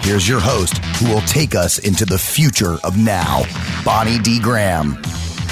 Here's your host who will take us into the future of now, Bonnie D. Graham.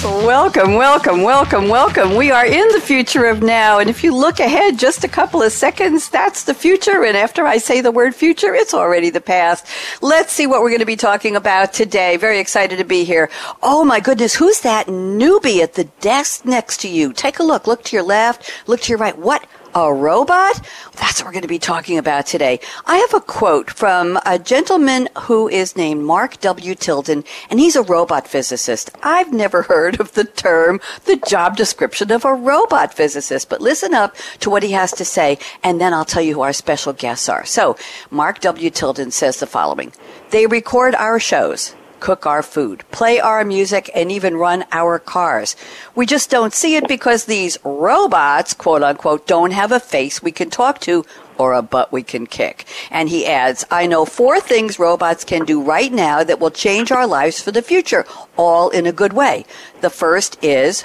Welcome, welcome, welcome, welcome. We are in the future of now. And if you look ahead just a couple of seconds, that's the future. And after I say the word future, it's already the past. Let's see what we're going to be talking about today. Very excited to be here. Oh my goodness, who's that newbie at the desk next to you? Take a look. Look to your left, look to your right. What a robot? That's what we're going to be talking about today. I have a quote from a gentleman who is named Mark W. Tilden, and he's a robot physicist. I've never heard of the term, the job description of a robot physicist, but listen up to what he has to say, and then I'll tell you who our special guests are. So, Mark W. Tilden says the following. They record our shows cook our food, play our music, and even run our cars. We just don't see it because these robots, quote unquote, don't have a face we can talk to or a butt we can kick. And he adds, I know four things robots can do right now that will change our lives for the future, all in a good way. The first is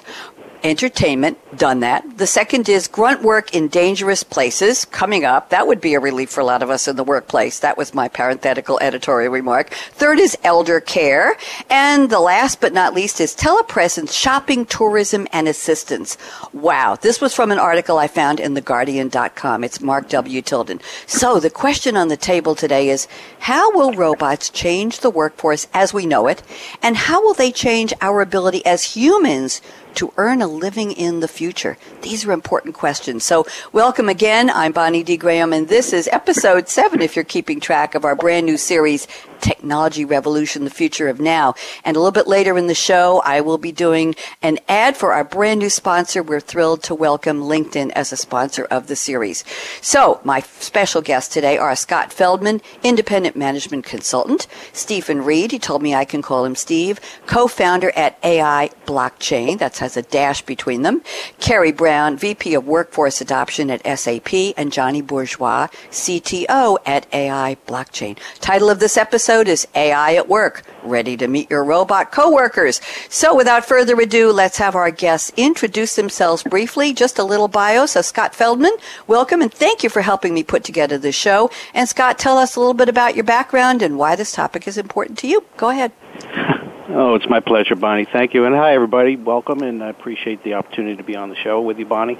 entertainment, done that. The second is grunt work in dangerous places, coming up. That would be a relief for a lot of us in the workplace. That was my parenthetical editorial remark. Third is elder care. And the last but not least is telepresence, shopping, tourism, and assistance. Wow. This was from an article I found in theguardian.com. It's Mark W. Tilden. So the question on the table today is, how will robots change the workforce as we know it? And how will they change our ability as humans to earn a living in the future? These are important questions. So, welcome again. I'm Bonnie D. Graham, and this is episode seven, if you're keeping track of our brand new series, Technology Revolution, the Future of Now. And a little bit later in the show, I will be doing an ad for our brand new sponsor. We're thrilled to welcome LinkedIn as a sponsor of the series. So, my special guests today are Scott Feldman, independent management consultant, Stephen Reed, he told me I can call him Steve, co-founder at AI Blockchain, that has a dash between them, Kerry Brown, VP of Workforce Adoption at SAP, and Jonny Bourgeois, CTO at AI Blockchain. Title of this episode is AI at Work, ready to meet your robot coworkers. So without further ado, let's have our guests introduce themselves briefly. Just a little bio. So Scott Feldman, welcome and thank you for helping me put together this show. And Scott, tell us a little bit about your background and why this topic is important to you. Go ahead. Oh, it's my pleasure, Bonnie. Thank you. And hi, everybody. Welcome, and I appreciate the opportunity to be on the show with you, Bonnie.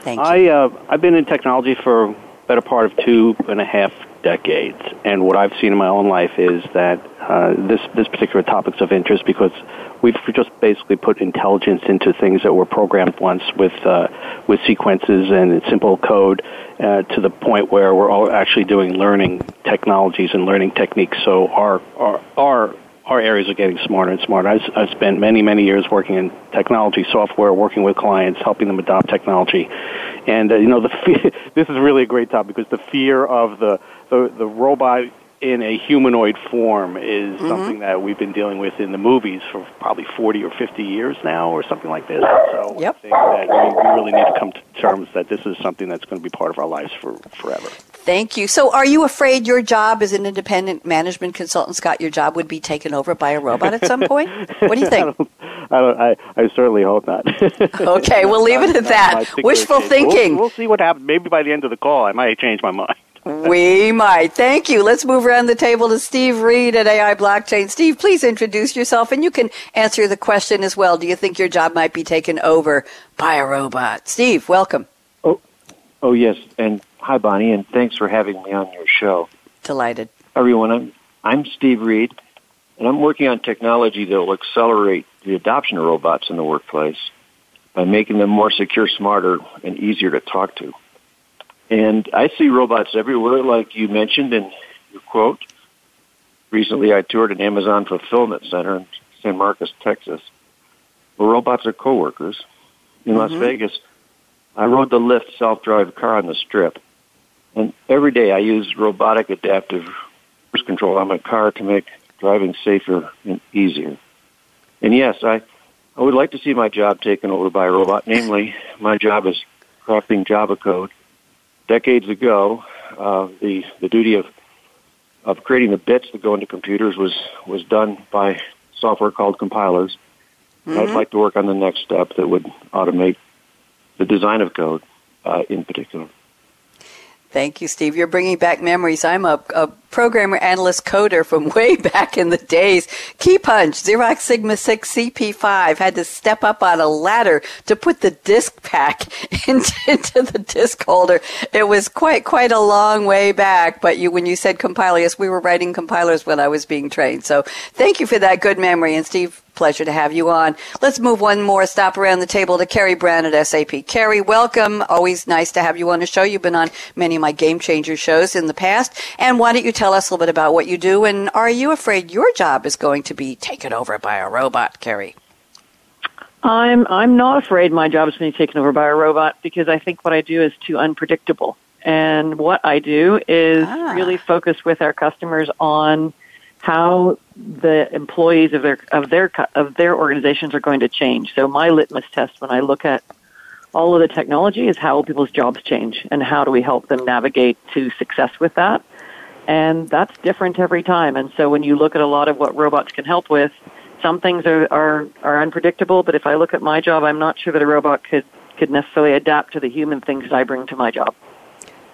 Thank you. I, uh, I've been in technology for better part of two and a half decades. And what I've seen in my own life is that uh, this this particular topic's of interest because we've just basically put intelligence into things that were programmed once with uh, with sequences and simple code uh, to the point where we're all actually doing learning technologies and learning techniques. So our our our our areas are getting smarter and smarter. I've, I've spent many, many years working in technology, software, working with clients, helping them adopt technology. And, uh, you know, the this is really a great topic because the fear of the, the, the robot in a humanoid form is mm-hmm. something that we've been dealing with in the movies for probably 40 or 50 years now or something like this. So yep. I think that we, we really need to come to terms that this is something that's going to be part of our lives for forever. Thank you. So, are you afraid your job as an independent management consultant, Scott, your job would be taken over by a robot at some point? What do you think? I, don't, I, don't, I, I certainly hope not. okay, we'll leave it at that. Wishful thinking. We'll, we'll see what happens. Maybe by the end of the call, I might change my mind. We might. Thank you. Let's move around the table to Steve Reed at AI Blockchain. Steve, please introduce yourself and you can answer the question as well. Do you think your job might be taken over by a robot? Steve, welcome. Oh, oh yes. And hi, Bonnie, and thanks for having me on your show. Delighted. Everyone, I'm, I'm Steve Reed, and I'm working on technology that will accelerate the adoption of robots in the workplace by making them more secure, smarter, and easier to talk to. And I see robots everywhere, like you mentioned in your quote. Recently, I toured an Amazon fulfillment center in San Marcos, Texas, where robots are coworkers. In mm-hmm. Las Vegas, I rode the Lyft self-drive car on the strip, and every day I use robotic adaptive cruise control on my car to make driving safer and easier. And yes, I, I would like to see my job taken over by a robot. Namely, my job is crafting Java code. Decades ago, uh, the the duty of of creating the bits that go into computers was was done by software called compilers. Mm-hmm. I'd like to work on the next step that would automate the design of code uh, in particular. Thank you, Steve. You're bringing back memories. I'm a, a, programmer, analyst, coder from way back in the days. Key Punch, Xerox Sigma 6 CP5 had to step up on a ladder to put the disk pack into, the disk holder. It was quite, quite a long way back. But you, when you said compiler, yes, we were writing compilers when I was being trained. So thank you for that good memory. And Steve, pleasure to have you on. Let's move one more stop around the table to Kerry Brown at SAP. Kerry, welcome. Always nice to have you on the show. You've been on many of my Game Changer shows in the past. And why don't you tell us a little bit about what you do? And are you afraid your job is going to be taken over by a robot, Kerry? I'm I'm not afraid my job is being taken over by a robot because I think what I do is too unpredictable. And what I do is ah. really focus with our customers on how the employees of their of their of their organizations are going to change. So my litmus test when I look at all of the technology is how will people's jobs change and how do we help them navigate to success with that. And that's different every time. And so when you look at a lot of what robots can help with, some things are, are, are unpredictable, but if I look at my job, I'm not sure that a robot could, could necessarily adapt to the human things I bring to my job.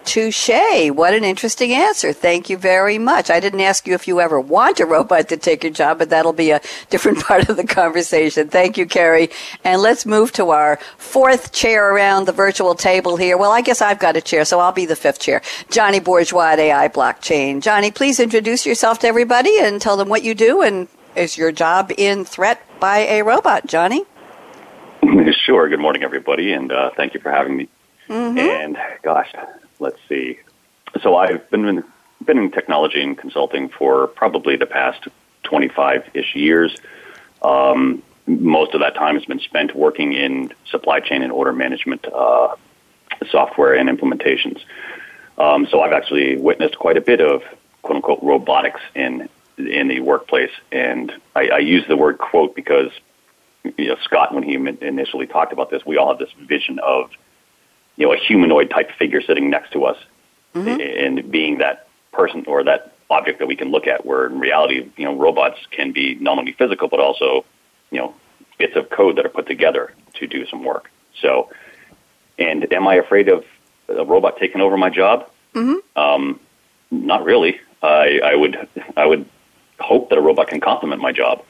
Touche. What an interesting answer. Thank you very much. I didn't ask you if you ever want a robot to take your job, but that'll be a different part of the conversation. Thank you, Kerry. And let's move to our fourth chair around the virtual table here. Well, I guess I've got a chair, so I'll be the fifth chair. Jonny Bourgeois at AI Blockchain. Jonny, please introduce yourself to everybody and tell them what you do and is your job in threat by a robot, Jonny? Sure. Good morning, everybody, and uh, thank you for having me. Mm-hmm. And gosh, let's see. So I've been in, been in technology and consulting for probably the past 25 ish years. Um, most of that time has been spent working in supply chain and order management uh, software and implementations. Um, so I've actually witnessed quite a bit of quote unquote robotics in in the workplace, and I, I use the word quote because you know Scott, when he initially talked about this, we all have this vision of you know, a humanoid type figure sitting next to us mm-hmm. and being that person or that object that we can look at where in reality, you know, robots can be not only physical, but also, you know, bits of code that are put together to do some work. So, and am I afraid of a robot taking over my job? Mm-hmm. Um, not really. I, I would, I would hope that a robot can complement my job.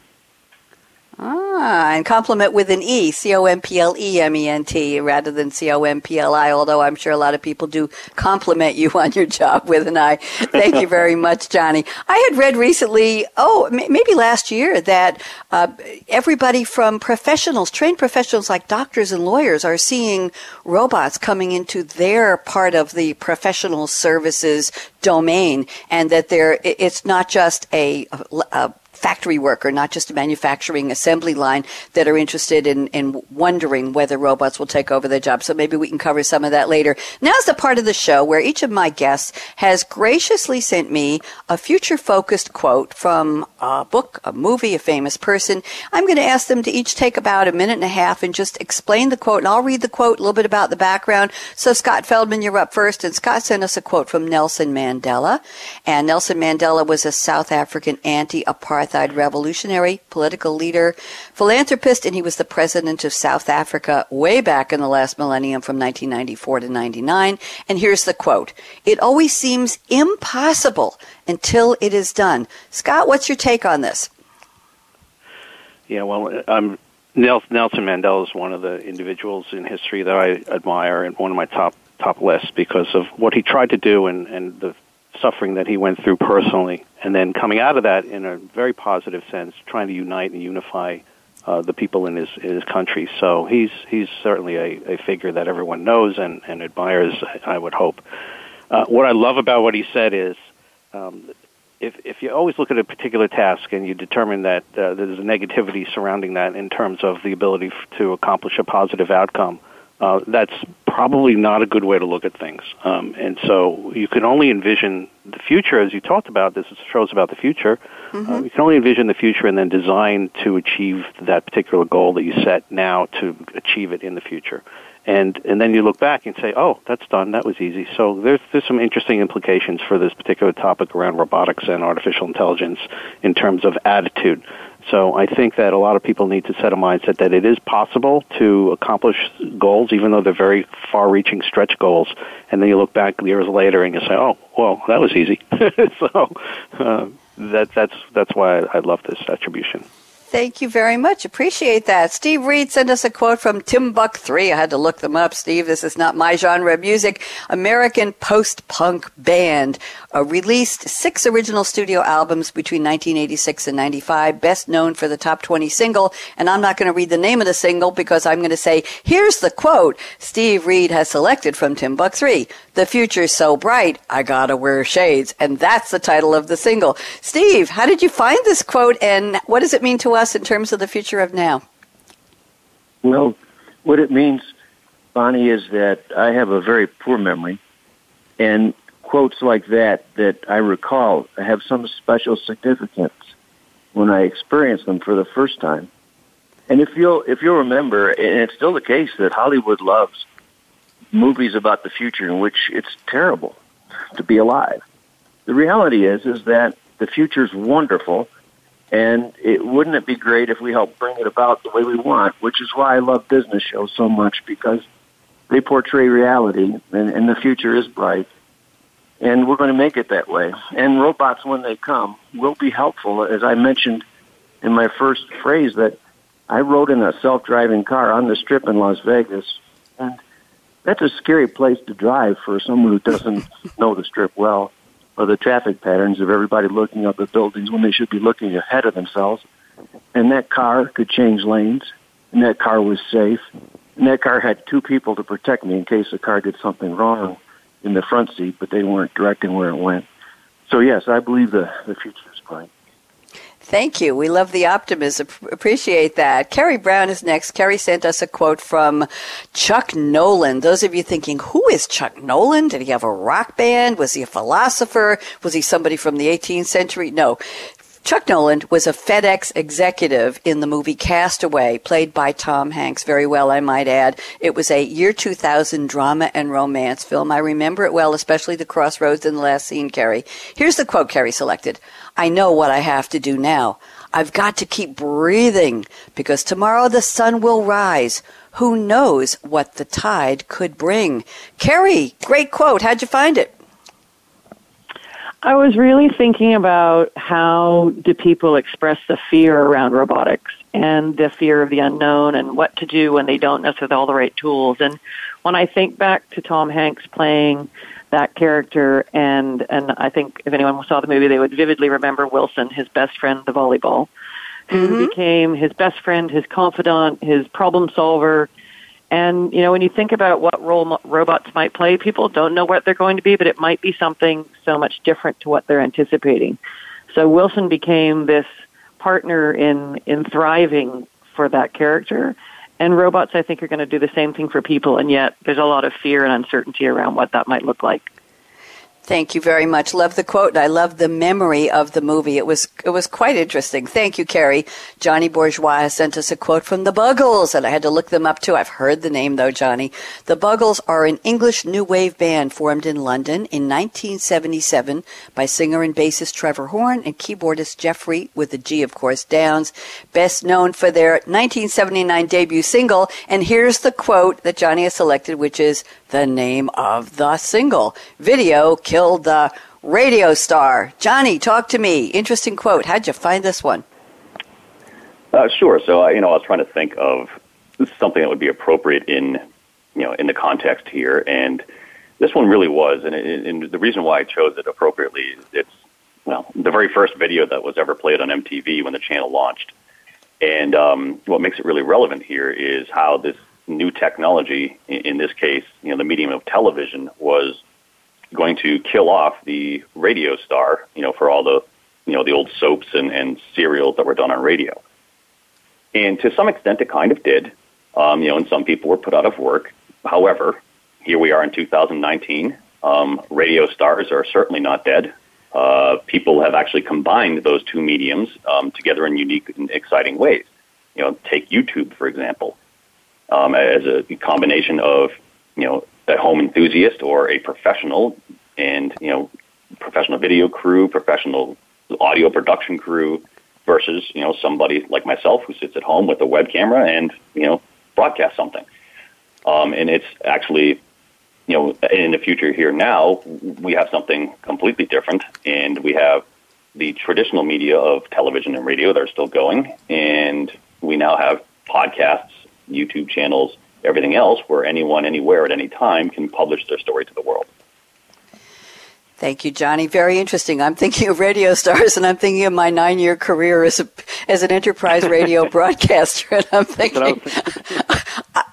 Ah, and compliment with an E, C O M P L E M E N T, rather than C O M P L I, although I'm sure a lot of people do compliment you on your job with an I. Thank you very much, Jonny. I had read recently, oh, maybe last year, that uh, everybody from professionals, trained professionals like doctors and lawyers, are seeing robots coming into their part of the professional services domain, and that they're, it's not just a, a factory worker, not just a manufacturing assembly line, that are interested in, in wondering whether robots will take over their jobs. So maybe we can cover some of that later. Now's the part of the show where each of my guests has graciously sent me a future focused quote from a book, a movie, a famous person. I'm going to ask them to each take about a minute and a half and just explain the quote. And I'll read the quote, a little bit about the background. So Scott Feldman, you're up first. And Scott sent us a quote from Nelson Mandela. And Nelson Mandela was a South African anti-apartheid apartheid revolutionary, political leader, philanthropist, and he was the president of South Africa way back in the last millennium from 1994 to 99. And here's the quote. It always seems impossible until it is done. Scott, what's your take on this? Yeah, well, Nelson Mandela is one of the individuals in history that I admire and one of my top top lists because of what he tried to do and, and the suffering that he went through personally, and then coming out of that in a very positive sense, trying to unite and unify uh, the people in his in his country. So he's he's certainly a, a figure that everyone knows and, and admires. I would hope. Uh, what I love about what he said is, um, if if you always look at a particular task and you determine that uh, there's a negativity surrounding that in terms of the ability to accomplish a positive outcome, uh, that's probably not a good way to look at things. Um, and so you can only envision the future, as you talked about. This shows about the future. Mm-hmm. Uh, you can only envision the future and then design to achieve that particular goal that you set now to achieve it in the future. And and then you look back and say, oh, that's done. That was easy. So there's there's some interesting implications for this particular topic around robotics and artificial intelligence in terms of attitude. So I think that a lot of people need to set a mindset that it is possible to accomplish goals, even though they're very far-reaching stretch goals. And then you look back years later and you say, "Oh, well, that was easy." so uh, that that's that's why I love this attribution. Thank you very much. Appreciate that. Steve Reed sent us a quote from Timbuk 3. I had to look them up, Steve. This is not my genre of music. American post-punk band uh, released six original studio albums between 1986 and 95, best known for the top 20 single. And I'm not going to read the name of the single because I'm going to say, here's the quote Steve Reed has selected from Timbuk 3. The future's so bright, I gotta wear shades. And that's the title of the single. Steve, how did you find this quote and what does it mean to us in terms of the future of now? Well, what it means, Bonnie, is that I have a very poor memory and quotes like that that I recall have some special significance when I experience them for the first time. And if you'll if you'll remember, and it's still the case that Hollywood loves movies about the future in which it's terrible to be alive. The reality is is that the future is wonderful, and it wouldn't it be great if we helped bring it about the way we want? Which is why I love business shows so much because they portray reality, and, and the future is bright, and we're going to make it that way. And robots, when they come, will be helpful, as I mentioned in my first phrase that I rode in a self-driving car on the strip in Las Vegas, and that's a scary place to drive for someone who doesn't know the strip well or the traffic patterns of everybody looking up at buildings when they should be looking ahead of themselves. And that car could change lanes, and that car was safe, and that car had two people to protect me in case the car did something wrong in the front seat, but they weren't directing where it went. So yes, I believe the, the future is bright. Thank you. We love the optimism. Appreciate that. Kerry Brown is next. Kerry sent us a quote from Chuck Nolan. Those of you thinking, who is Chuck Nolan? Did he have a rock band? Was he a philosopher? Was he somebody from the 18th century? No. Chuck Nolan was a FedEx executive in the movie Castaway, played by Tom Hanks very well, I might add. It was a year 2000 drama and romance film. I remember it well, especially the crossroads in the last scene, Kerry. Here's the quote Kerry selected. I know what I have to do now. I've got to keep breathing because tomorrow the sun will rise. Who knows what the tide could bring? Kerry, great quote. How'd you find it? I was really thinking about how do people express the fear around robotics and the fear of the unknown and what to do when they don't necessarily have all the right tools. And when I think back to Tom Hanks playing that character and and I think if anyone saw the movie they would vividly remember Wilson, his best friend, the volleyball, who mm-hmm. became his best friend, his confidant, his problem solver, and, you know, when you think about what role robots might play, people don't know what they're going to be, but it might be something so much different to what they're anticipating. So Wilson became this partner in, in thriving for that character. And robots, I think, are going to do the same thing for people, and yet there's a lot of fear and uncertainty around what that might look like. Thank you very much. Love the quote. I love the memory of the movie. It was it was quite interesting. Thank you, Kerry. Jonny Bourgeois sent us a quote from the Buggles, and I had to look them up too. I've heard the name though, Jonny. The Buggles are an English new wave band formed in London in 1977 by singer and bassist Trevor Horn and keyboardist Geoffrey, with the G of course, Downs. best known for their 1979 debut single. And here's the quote that Jonny has selected, which is the name of the single. Video killed the radio star. Jonny, talk to me. Interesting quote. How'd you find this one? Uh, sure. So, uh, you know, I was trying to think of something that would be appropriate in, you know, in the context here, and this one really was. And, it, and the reason why I chose it appropriately, is it's well, the very first video that was ever played on MTV when the channel launched. And um, what makes it really relevant here is how this new technology, in this case, you know, the medium of television, was going to kill off the radio star, you know, for all the, you know, the old soaps and, and serials that were done on radio. And to some extent, it kind of did. Um, you know, and some people were put out of work. however, here we are in 2019. Um, radio stars are certainly not dead. Uh, people have actually combined those two mediums um, together in unique and exciting ways. You know, take YouTube for example, um, as a combination of you know a home enthusiast or a professional, and you know, professional video crew, professional audio production crew, versus you know somebody like myself who sits at home with a web camera and you know broadcast something. Um, and it's actually you know in the future here now we have something completely different, and we have the traditional media of television and radio that are still going, and we now have podcasts, YouTube channels, everything else where anyone, anywhere, at any time can publish their story to the world. Thank you, Jonny. Very interesting. I'm thinking of radio stars, and I'm thinking of my nine-year career as a as an enterprise radio broadcaster, and I'm thinking,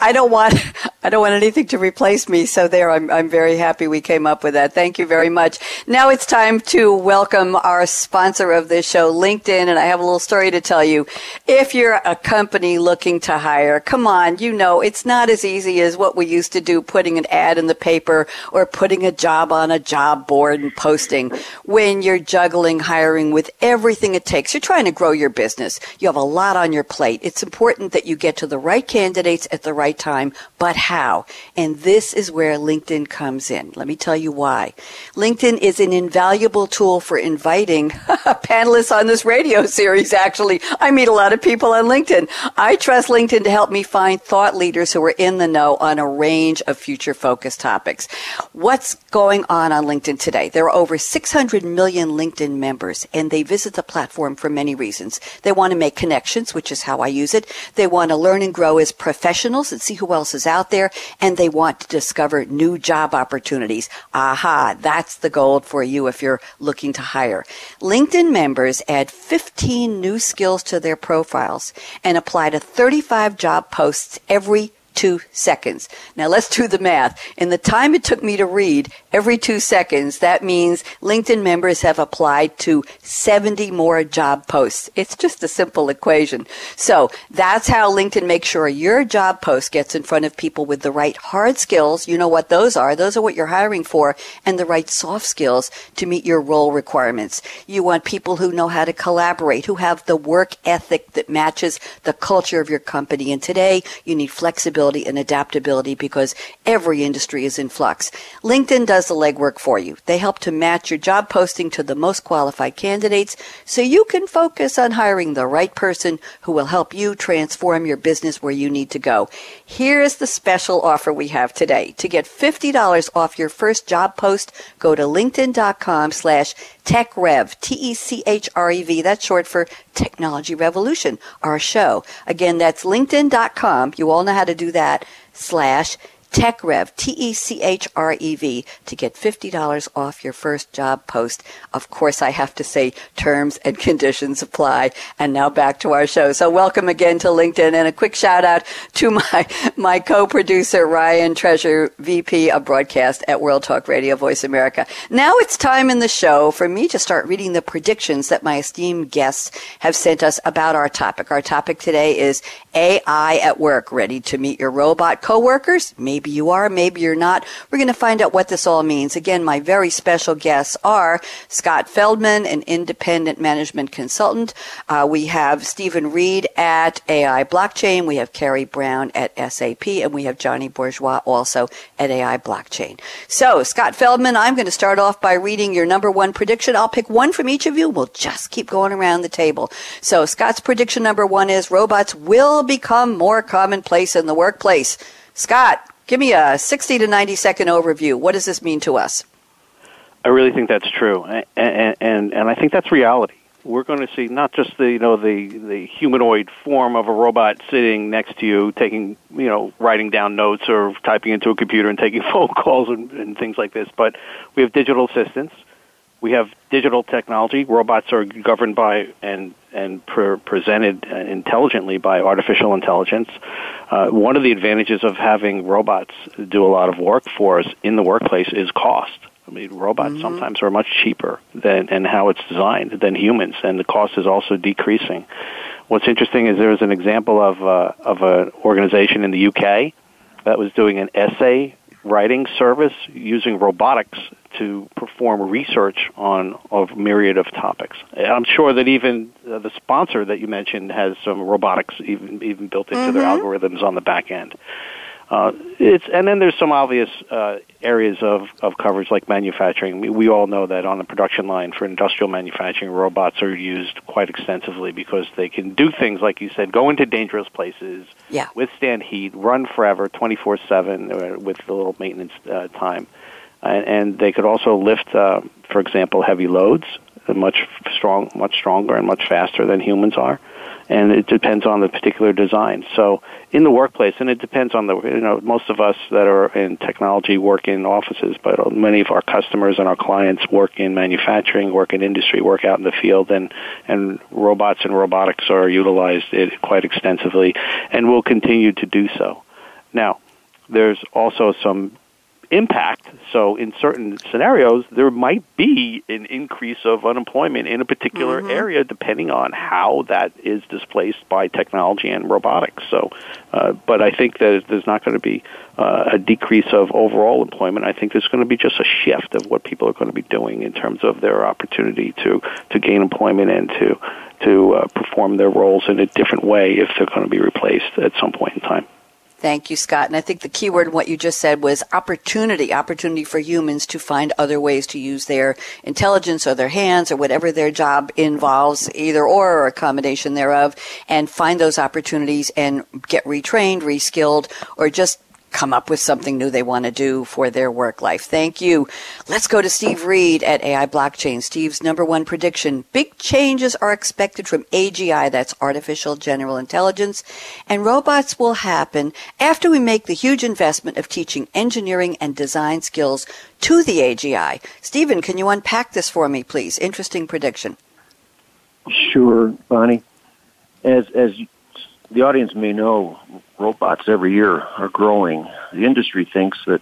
I don't want I don't want anything to replace me. So there, I'm I'm very happy we came up with that. Thank you very much. Now it's time to welcome our sponsor of this show, LinkedIn, and I have a little story to tell you. If you're a company looking to hire, come on, you know it's not as easy as what we used to do, putting an ad in the paper or putting a job on a job board and posting. When you're juggling hiring with everything it takes, you're trying to grow your business. You have a lot on your plate. It's important that you get to the right candidates at the right time, but how. And this is where LinkedIn comes in. Let me tell you why. LinkedIn is an invaluable tool for inviting panelists on this radio series, actually. I meet a lot of people on LinkedIn. I trust LinkedIn to help me find thought leaders who are in the know on a range of future focused topics. What's going on on LinkedIn today? There are over 600 million LinkedIn members, and they visit the platform for many reasons. They want to make connections, which is how I use it. They want to learn and grow as professionals see who else is out there and they want to discover new job opportunities. Aha, that's the gold for you if you're looking to hire. LinkedIn members add 15 new skills to their profiles and apply to 35 job posts every two seconds. Now let's do the math. In the time it took me to read every two seconds, that means LinkedIn members have applied to 70 more job posts. It's just a simple equation. So that's how LinkedIn makes sure your job post gets in front of people with the right hard skills. You know what those are. Those are what you're hiring for and the right soft skills to meet your role requirements. You want people who know how to collaborate, who have the work ethic that matches the culture of your company. And today you need flexibility flexibility and adaptability because every industry is in flux. LinkedIn does the legwork for you. They help to match your job posting to the most qualified candidates so you can focus on hiring the right person who will help you transform your business where you need to go. Here's the special offer we have today. To get $50 off your first job post, go to linkedin.com slash TechRev, T-E-C-H-R-E-V. That's short for Technology Revolution, our show. Again, that's linkedin.com. You all know how to do that. Slash TechRev, T-E-C-H-R-E-V, to get $50 off your first job post. Of course, I have to say terms and conditions apply. And now back to our show. So welcome again to LinkedIn and a quick shout out to my, my co-producer, Ryan Treasure, VP of broadcast at World Talk Radio Voice America. Now it's time in the show for me to start reading the predictions that my esteemed guests have sent us about our topic. Our topic today is AI at work. Ready to meet your robot coworkers? Maybe Maybe you are, maybe you're not. We're going to find out what this all means. Again, my very special guests are Scott Feldman, an independent management consultant. Uh, we have Stephen Reed at AI Blockchain. We have Kerry Brown at SAP, and we have Jonny Bourgeois also at AI Blockchain. So, Scott Feldman, I'm going to start off by reading your number one prediction. I'll pick one from each of you. We'll just keep going around the table. So, Scott's prediction number one is robots will become more commonplace in the workplace. Scott, Give me a 60 to 90 second overview. What does this mean to us? I really think that's true, and and and I think that's reality. We're going to see not just the you know the the humanoid form of a robot sitting next to you, taking you know writing down notes or typing into a computer and taking phone calls and, and things like this, but we have digital assistants. We have digital technology. Robots are governed by and and pre- presented intelligently by artificial intelligence. Uh, one of the advantages of having robots do a lot of work for us in the workplace is cost. I mean, robots mm-hmm. sometimes are much cheaper than and how it's designed than humans, and the cost is also decreasing. What's interesting is there was an example of uh, of an organization in the UK that was doing an essay writing service using robotics to perform research on a myriad of topics. I'm sure that even uh, the sponsor that you mentioned has some robotics even even built into mm-hmm. their algorithms on the back end. Uh, it's and then there's some obvious uh, areas of, of coverage like manufacturing. We, we all know that on the production line for industrial manufacturing, robots are used quite extensively because they can do things like you said, go into dangerous places, yeah. withstand heat, run forever, 24/7 uh, with the little maintenance uh, time, and, and they could also lift, uh, for example, heavy loads, much strong, much stronger and much faster than humans are and it depends on the particular design. So in the workplace, and it depends on the you know most of us that are in technology work in offices, but many of our customers and our clients work in manufacturing, work in industry, work out in the field, and and robots and robotics are utilized eh, quite extensively, and will continue to do so. Now, there's also some impact. So in certain scenarios, there might be an increase of unemployment in a particular mm-hmm. area depending on how that is displaced by technology and robotics. So, uh, but I think that there's not going to be uh, a decrease of overall employment. I think there's going to be just a shift of what people are going to be doing in terms of their opportunity to to gain employment and to to uh, perform their roles in a different way if they're going to be replaced at some point in time. Thank you, Scott. And I think the key word in what you just said was opportunity, opportunity for humans to find other ways to use their intelligence or their hands or whatever their job involves, either or, or a combination thereof, and find those opportunities and get retrained, reskilled, or just come up with something new they want to do for their work life. Thank you. Let's go to Steve Reed at AI Blockchain. Steve's number one prediction. Big changes are expected from AGI, that's artificial general intelligence, and robots will happen after we make the huge investment of teaching engineering and design skills to the AGI. Stephen, can you unpack this for me, please? Interesting prediction. Sure, Bonnie. As as the audience may know, robots every year are growing. The industry thinks that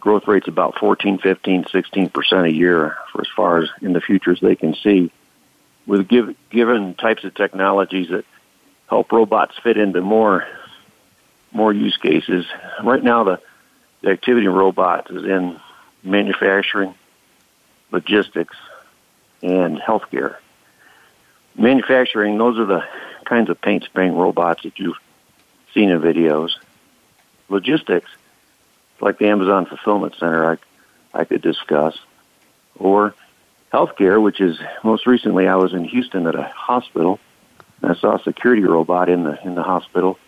growth rate's about 14, 15, 16% a year for as far as in the future as they can see. With give, given types of technologies that help robots fit into more more use cases. Right now, the, the activity in robots is in manufacturing, logistics, and healthcare. Manufacturing, those are the kinds of paint spraying robots that you've in videos. Logistics, like the Amazon Fulfillment Center, I, I could discuss. Or healthcare, which is most recently I was in Houston at a hospital and I saw a security robot in the in the hospital.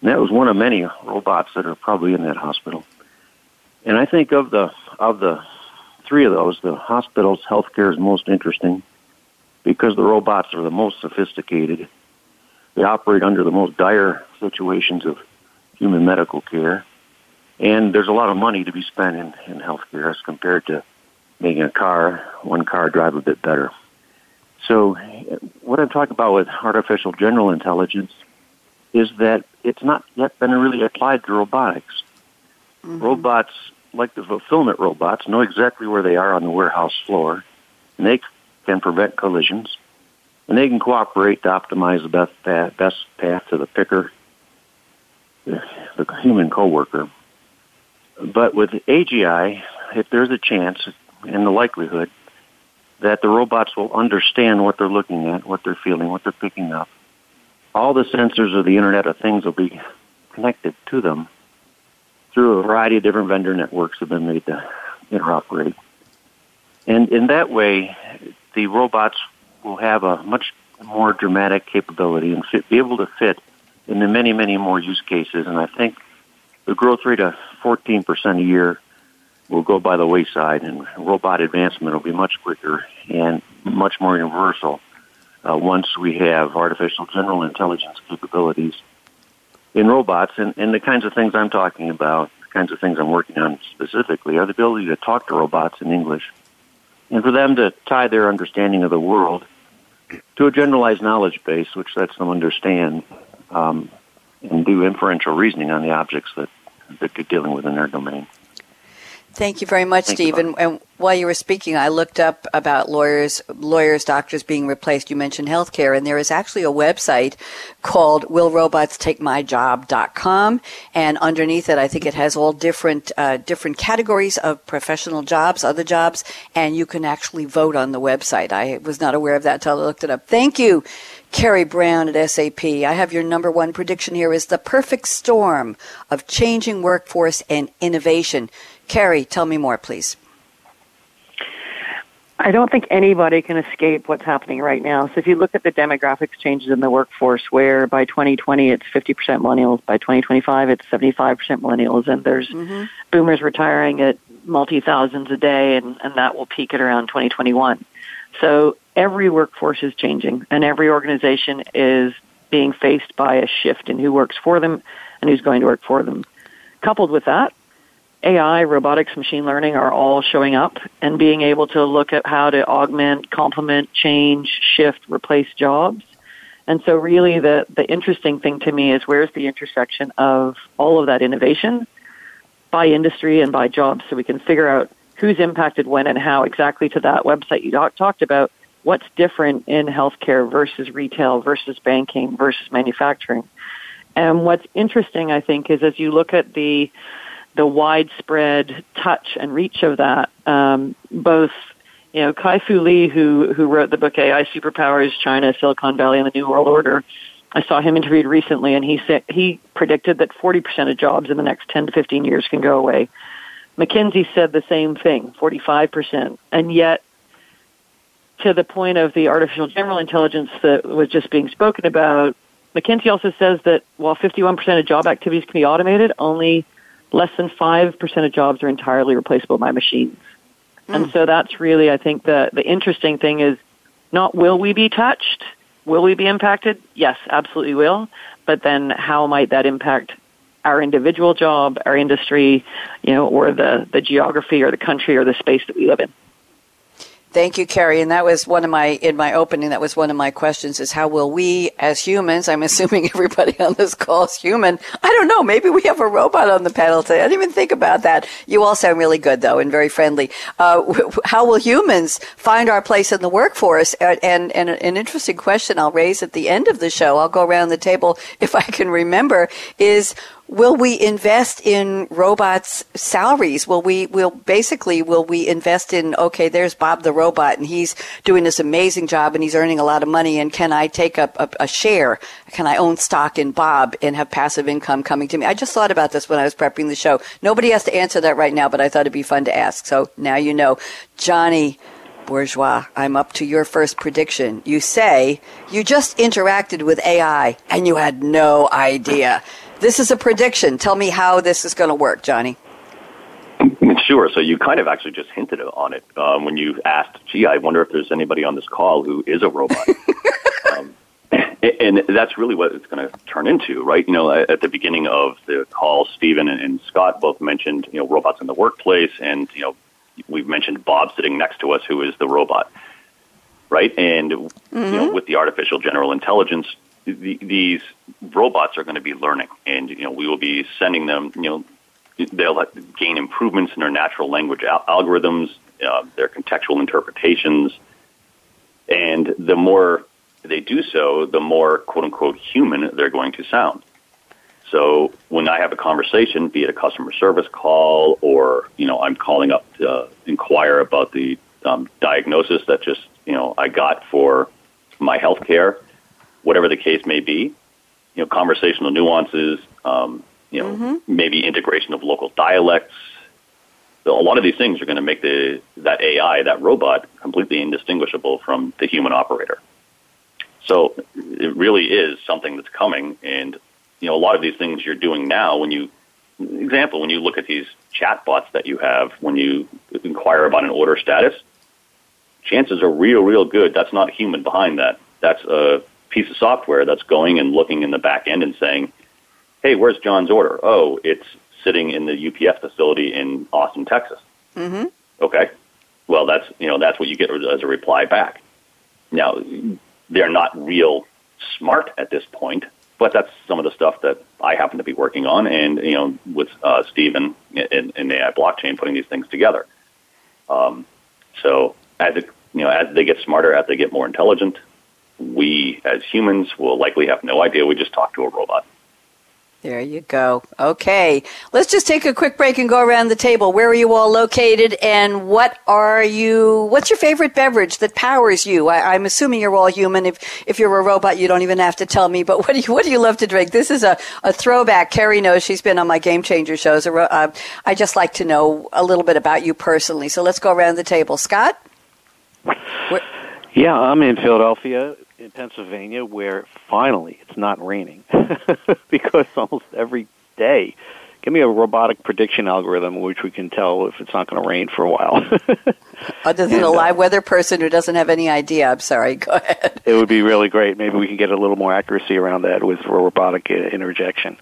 And that was one of many robots that are probably in that hospital. And I think of the of the three of those, the hospital's healthcare is most interesting because the robots are the most sophisticated they operate under the most dire situations of human medical care. And there's a lot of money to be spent in, in healthcare as compared to making a car, one car drive a bit better. So what I'm talking about with artificial general intelligence is that it's not yet been really applied to robotics. Mm-hmm. Robots, like the fulfillment robots, know exactly where they are on the warehouse floor, and they can prevent collisions and they can cooperate to optimize the best path, best path to the picker, the, human coworker. But with AGI, if there's a chance and the likelihood that the robots will understand what they're looking at, what they're feeling, what they're picking up, all the sensors of the Internet of Things will be connected to them through a variety of different vendor networks that have been made to interoperate. And in that way, the robots will have a much more dramatic capability and fit, be able to fit in the many, many more use cases. And I think the growth rate of 14% a year will go by the wayside, and robot advancement will be much quicker and much more universal uh, once we have artificial general intelligence capabilities in robots. And, and the kinds of things I'm talking about, the kinds of things I'm working on specifically, are the ability to talk to robots in English and for them to tie their understanding of the world to a generalized knowledge base, which lets them understand um, and do inferential reasoning on the objects that, that they're dealing with in their domain. Thank you very much, Thank Steve. And, and, while you were speaking, I looked up about lawyers, lawyers, doctors being replaced. You mentioned healthcare, and there is actually a website called WillRobotsTakeMyJob.com, and underneath it, I think it has all different uh, different categories of professional jobs, other jobs, and you can actually vote on the website. I was not aware of that until I looked it up. Thank you. Kerry Brown at SAP. I have your number one prediction here is the perfect storm of changing workforce and innovation. Kerry, tell me more, please. I don't think anybody can escape what's happening right now. So if you look at the demographics changes in the workforce, where by 2020 it's 50% millennials, by 2025 it's 75% millennials, and there's mm-hmm. boomers retiring at multi thousands a day, and, and that will peak at around 2021. So every workforce is changing, and every organization is being faced by a shift in who works for them and who's going to work for them. Coupled with that, AI, robotics, machine learning are all showing up and being able to look at how to augment, complement, change, shift, replace jobs. And so really the, the interesting thing to me is where's the intersection of all of that innovation by industry and by jobs so we can figure out who's impacted when and how exactly to that website you talked about what's different in healthcare versus retail versus banking versus manufacturing. And what's interesting, I think, is as you look at the the widespread touch and reach of that. Um, both, you know, Kai Fu Lee, who who wrote the book AI Superpowers: China, Silicon Valley, and the New World Order. I saw him interviewed recently, and he said he predicted that 40% of jobs in the next 10 to 15 years can go away. McKinsey said the same thing, 45%, and yet to the point of the artificial general intelligence that was just being spoken about, McKinsey also says that while 51% of job activities can be automated, only less than 5% of jobs are entirely replaceable by machines. Mm. And so that's really, I think, the, the interesting thing is not will we be touched? Will we be impacted? Yes, absolutely will. But then how might that impact our individual job, our industry, you know, or the, the geography or the country or the space that we live in? Thank you, Kerry. And that was one of my, in my opening, that was one of my questions is how will we as humans, I'm assuming everybody on this call is human. I don't know. Maybe we have a robot on the panel today. I didn't even think about that. You all sound really good though and very friendly. Uh, how will humans find our place in the workforce? And, and, and an interesting question I'll raise at the end of the show. I'll go around the table if I can remember is will we invest in robots' salaries? Will we, will basically, will we invest in, okay, there's Bob the robot and he's doing this amazing job and he's earning a lot of money and can I take a, a, a share? Can I own stock in Bob and have passive income coming to me? I just thought about this when I was prepping the show. Nobody has to answer that right now, but I thought it'd be fun to ask. So now you know. Jonny, Bourgeois, I'm up to your first prediction. You say you just interacted with AI and you had no idea. This is a prediction. Tell me how this is going to work, Jonny. Sure. So you kind of actually just hinted on it um, when you asked, gee, I wonder if there's anybody on this call who is a robot. um, and that's really what it's going to turn into, right? You know, at the beginning of the call, Stephen and Scott both mentioned, you know, robots in the workplace, and you know, we've mentioned Bob sitting next to us, who is the robot, right? And mm-hmm. you know, mm-hmm. with the artificial general intelligence, the, these robots are going to be learning, and you know we will be sending them. You know, they'll gain improvements in their natural language al- algorithms, uh, their contextual interpretations, and the more they do so, the more quote unquote human they're going to sound. So when I have a conversation, be it a customer service call or you know I'm calling up to inquire about the um, diagnosis that just you know I got for my health care whatever the case may be. You know, conversational nuances, um, you know, mm-hmm. maybe integration of local dialects. So a lot of these things are going to make the that AI, that robot, completely indistinguishable from the human operator. So it really is something that's coming, and you know, a lot of these things you're doing now. When you, example, when you look at these chatbots that you have, when you inquire about an order status, chances are real, real good that's not human behind that. That's a piece of software that's going and looking in the back end and saying, hey, where's John's order? Oh, it's sitting in the UPS facility in Austin, Texas. Mm-hmm. Okay. Well, that's, you know, that's what you get as a reply back. Now, they're not real smart at this point, but that's some of the stuff that I happen to be working on and, you know, with uh, Stephen in, in AI blockchain putting these things together. Um, so as it, you know, as they get smarter, as they get more intelligent, we as humans will likely have no idea we just talked to a robot. There you go. Okay. Let's just take a quick break and go around the table. Where are you all located and what are you, what's your favorite beverage that powers you? I, am assuming you're all human. If, if you're a robot, you don't even have to tell me, but what do you, what do you love to drink? This is a, a throwback. Kerry knows she's been on my Game Changer shows. Uh, I just like to know a little bit about you personally. So let's go around the table. Scott? Where? Yeah, I'm in Philadelphia in Pennsylvania where finally it's not raining because almost every day give me a robotic prediction algorithm which we can tell if it's not going to rain for a while. Other than and, a uh, live weather person who doesn't have any idea, I'm sorry. Go ahead. It would be really great. Maybe we can get a little more accuracy around that with robotic interjection.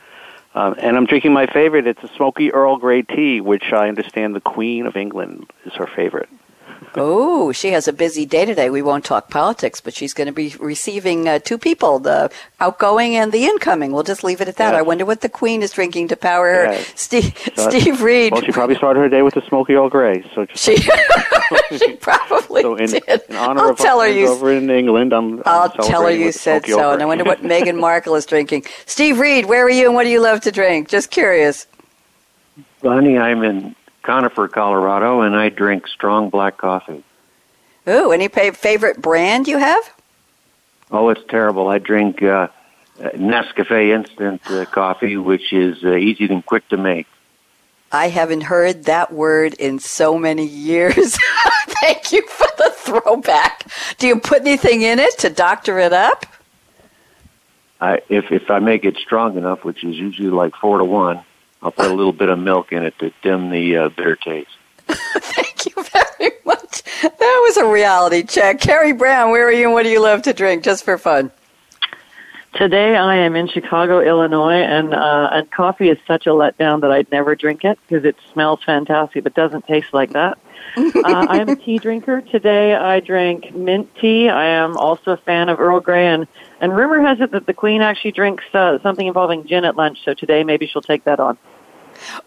Um, and I'm drinking my favorite. It's a smoky Earl Grey tea, which I understand the Queen of England is her favorite oh, she has a busy day today. We won't talk politics, but she's going to be receiving uh, two people, the outgoing and the incoming. We'll just leave it at that. I wonder what the Queen is drinking to power her. Steve, so Steve Reed. Well, she probably started her day with a smoky Earl Grey. So she, she probably so in, did. In honor I'll of tell her you, over in England, I'm, I'll I'm tell her you said so. And I wonder what Meghan Markle is drinking. Steve Reed, where are you and what do you love to drink? Just curious. Bonnie, I'm in Conifer, Colorado, and I drink strong black coffee. Ooh, any favorite brand you have? Oh, it's terrible. I drink uh, Nescafe instant uh, coffee, which is uh, easy and quick to make. I haven't heard that word in so many years. Thank you for the throwback. Do you put anything in it to doctor it up? I, if if I make it strong enough, which is usually like four to one, I'll put a little bit of milk in it to dim the uh, bitter taste. Thank you very much. That was a reality check. Kerry Brown, where are you and what do you love to drink just for fun? Today I am in Chicago, Illinois, and uh, and coffee is such a letdown that I'd never drink it because it smells fantastic but doesn't taste like that. uh, I am a tea drinker. Today I drank mint tea. I am also a fan of Earl Grey, and and rumor has it that the Queen actually drinks uh, something involving gin at lunch. So today maybe she'll take that on.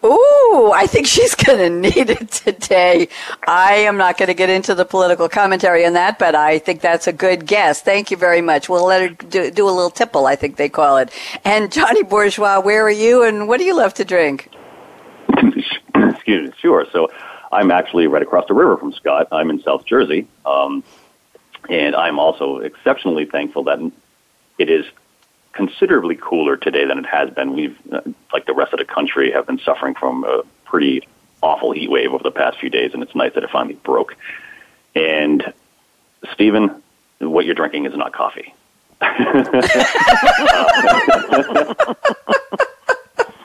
Ooh, I think she's going to need it today. I am not going to get into the political commentary on that, but I think that's a good guess. Thank you very much. We'll let her do, do a little tipple, I think they call it. And Jonny Bourgeois, where are you and what do you love to drink? Excuse me, sure. So I'm actually right across the river from Scott. I'm in South Jersey. Um, and I'm also exceptionally thankful that it is considerably cooler today than it has been. We've, uh, like the rest of the country, have been suffering from a pretty awful heat wave over the past few days, and it's nice that it finally broke. And Stephen, what you're drinking is not coffee.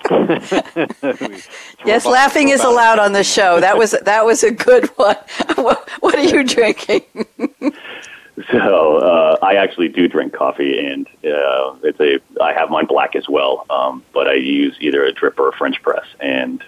yes, laughing is allowed on the show. That was that was a good one. What, what are you drinking? So uh, I actually do drink coffee, and uh, it's a I have mine black as well. Um, but I use either a drip or a French press, and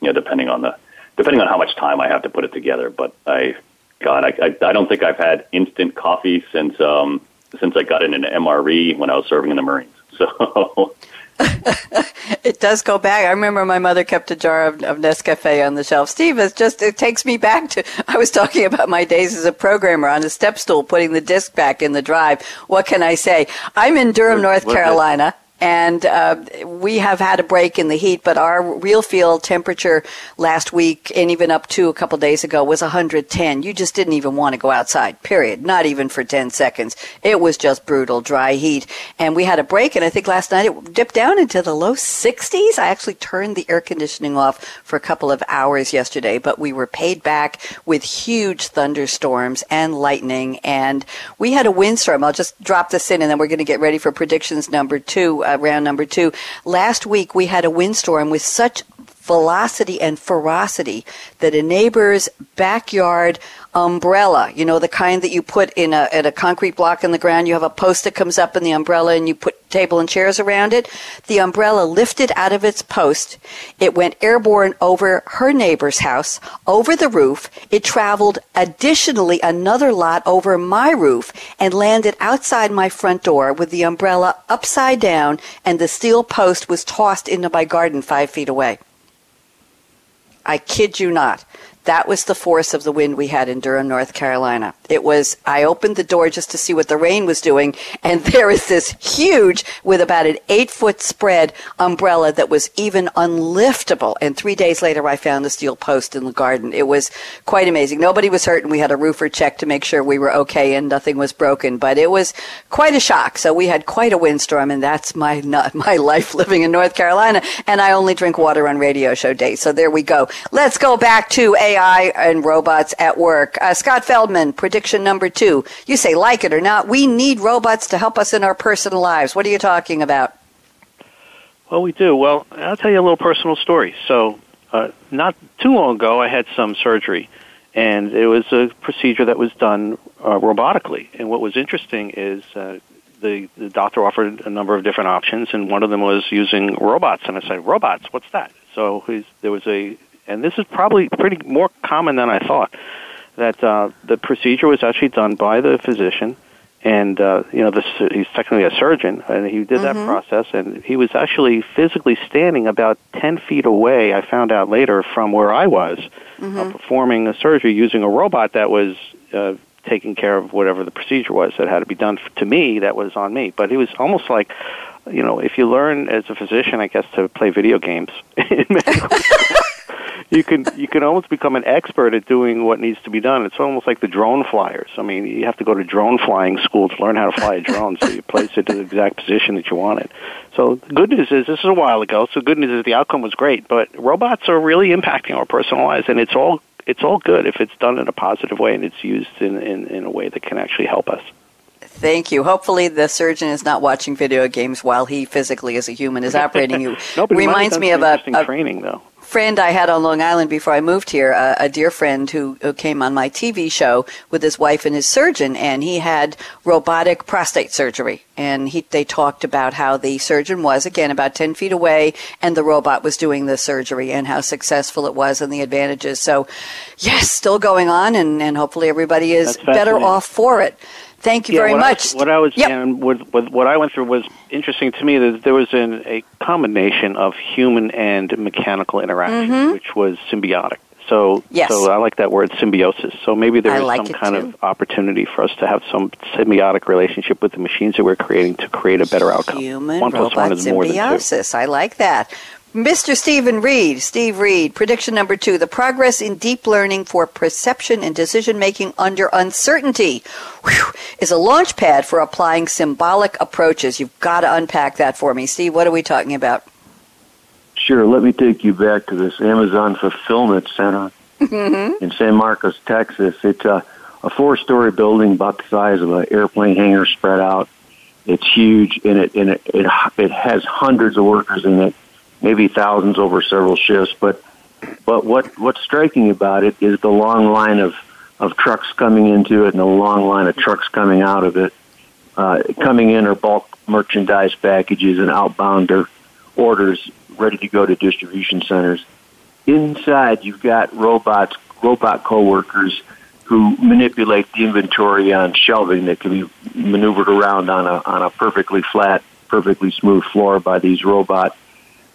you know depending on the depending on how much time I have to put it together. But I, God, I I, I don't think I've had instant coffee since um, since I got in an MRE when I was serving in the Marines. So it does go back. I remember my mother kept a jar of, of Nescafe on the shelf. Steve, it's just it takes me back to I was talking about my days as a programmer on a step stool, putting the disc back in the drive. What can I say? I'm in Durham, North Carolina and uh, we have had a break in the heat, but our real field temperature last week and even up to a couple days ago was 110. You just didn't even want to go outside, period. Not even for 10 seconds. It was just brutal, dry heat. And we had a break, and I think last night it dipped down into the low 60s. I actually turned the air conditioning off for a couple of hours yesterday, but we were paid back with huge thunderstorms and lightning, and we had a windstorm. I'll just drop this in, and then we're going to get ready for predictions number two uh, round number two. Last week we had a windstorm with such velocity and ferocity that a neighbor's backyard umbrella, you know, the kind that you put in a, at a concrete block in the ground, you have a post that comes up in the umbrella and you put table and chairs around it. The umbrella lifted out of its post. It went airborne over her neighbor's house, over the roof. It traveled additionally another lot over my roof and landed outside my front door with the umbrella upside down and the steel post was tossed into my garden five feet away. I kid you not. That was the force of the wind we had in Durham, North Carolina. It was, I opened the door just to see what the rain was doing, and there is this huge, with about an eight foot spread umbrella that was even unliftable. And three days later, I found the steel post in the garden. It was quite amazing. Nobody was hurt, and we had a roofer check to make sure we were okay and nothing was broken. But it was quite a shock. So we had quite a windstorm, and that's my my life living in North Carolina. And I only drink water on radio show days. So there we go. Let's go back to AI and robots at work. Uh, Scott Feldman, prediction number two. You say, like it or not, we need robots to help us in our personal lives. What are you talking about? Well, we do. Well, I'll tell you a little personal story. So, uh, not too long ago, I had some surgery, and it was a procedure that was done uh, robotically. And what was interesting is uh, the the doctor offered a number of different options, and one of them was using robots. And I said, "Robots? What's that?" So there was a and this is probably pretty more common than I thought, that uh, the procedure was actually done by the physician, and uh, you know this, he's technically a surgeon, and he did mm-hmm. that process, and he was actually physically standing about ten feet away. I found out later from where I was mm-hmm. uh, performing a surgery using a robot that was. Uh, taking care of whatever the procedure was that had to be done to me that was on me but it was almost like you know if you learn as a physician i guess to play video games you can you can almost become an expert at doing what needs to be done. It's almost like the drone flyers. I mean, you have to go to drone flying school to learn how to fly a drone, so you place it to the exact position that you want it. So the good news is this is a while ago. So the good news is the outcome was great, but robots are really impacting our personal lives, and it's all it's all good if it's done in a positive way and it's used in, in, in a way that can actually help us. Thank you. Hopefully, the surgeon is not watching video games while he physically, as a human, is operating you. no, Reminds me of a, a training though friend I had on Long Island before I moved here, a, a dear friend who, who, came on my TV show with his wife and his surgeon, and he had robotic prostate surgery. And he, they talked about how the surgeon was, again, about 10 feet away, and the robot was doing the surgery and how successful it was and the advantages. So, yes, still going on, and, and hopefully everybody is better off for it. Thank you yeah, very what much. I, what I was yep. and what, what, what I went through was interesting to me. That there was an, a combination of human and mechanical interaction, mm-hmm. which was symbiotic. So, yes. so I like that word symbiosis. So maybe there is like some kind too. of opportunity for us to have some symbiotic relationship with the machines that we're creating to create a better outcome. Human one robot plus one is symbiosis. I like that. Mr. Stephen Reed, Steve Reed, prediction number two, the progress in deep learning for perception and decision making under uncertainty whew, is a launch pad for applying symbolic approaches. You've got to unpack that for me. Steve, what are we talking about? Sure. Let me take you back to this Amazon Fulfillment Center mm-hmm. in San Marcos, Texas. It's a, a four story building about the size of an airplane hangar spread out. It's huge and it, and it, it, it has hundreds of workers in it maybe thousands over several shifts. But but what what's striking about it is the long line of of trucks coming into it and the long line of trucks coming out of it. Uh, coming in are bulk merchandise packages and outbounder orders ready to go to distribution centers. Inside, you've got robots, robot coworkers who manipulate the inventory on shelving that can be maneuvered around on a on a perfectly flat, perfectly smooth floor by these robot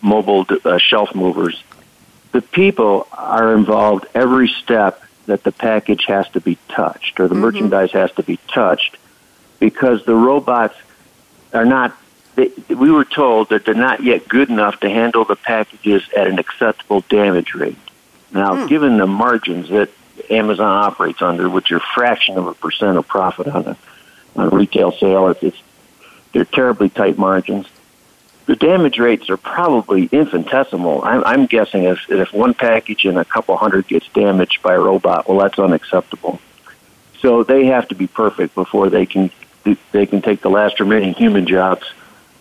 mobile uh, shelf movers. The people are involved every step that the package has to be touched or the mm-hmm. merchandise has to be touched because the robots are not they, we were told that they're not yet good enough to handle the packages at an acceptable damage rate. Now, mm. given the margins that Amazon operates under, which are a fraction of a percent of profit on a, on a retail sale, it's, it's they're terribly tight margins the damage rates are probably infinitesimal. I'm, I'm guessing if, if one package in a couple hundred gets damaged by a robot, well, that's unacceptable. So they have to be perfect before they can they can take the last remaining human jobs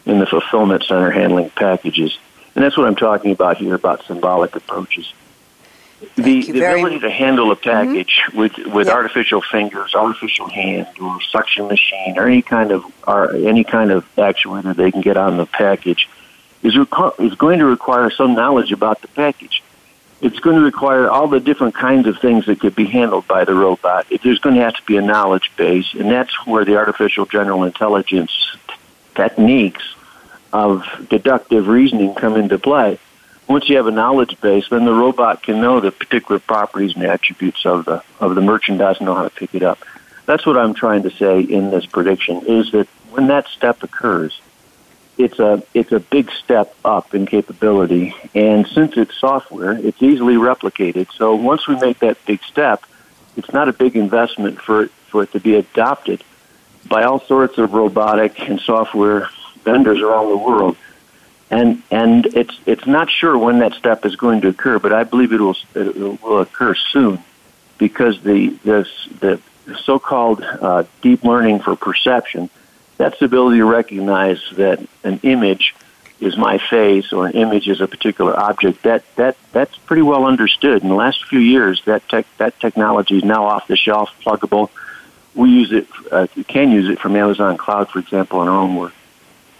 in the fulfillment center handling packages. And that's what I'm talking about here about symbolic approaches. The, the ability to handle a package mm-hmm. with with yep. artificial fingers, artificial hand, or suction machine, or any kind of or any kind of actuator they can get on the package is reco- is going to require some knowledge about the package. It's going to require all the different kinds of things that could be handled by the robot. If there's going to have to be a knowledge base, and that's where the artificial general intelligence t- techniques of deductive reasoning come into play once you have a knowledge base, then the robot can know the particular properties and attributes of the of the merchandise and know how to pick it up. That's what I'm trying to say in this prediction is that when that step occurs, it's a it's a big step up in capability, and since it's software, it's easily replicated. So once we make that big step, it's not a big investment for it, for it to be adopted by all sorts of robotic and software vendors around the world and and it's it's not sure when that step is going to occur, but I believe it will it will occur soon, because the this the so-called uh, deep learning for perception, that's the ability to recognize that an image is my face or an image is a particular object. That that that's pretty well understood. In the last few years, that tech that technology is now off the shelf, pluggable. We use it, uh, can use it from Amazon Cloud, for example, in our own work.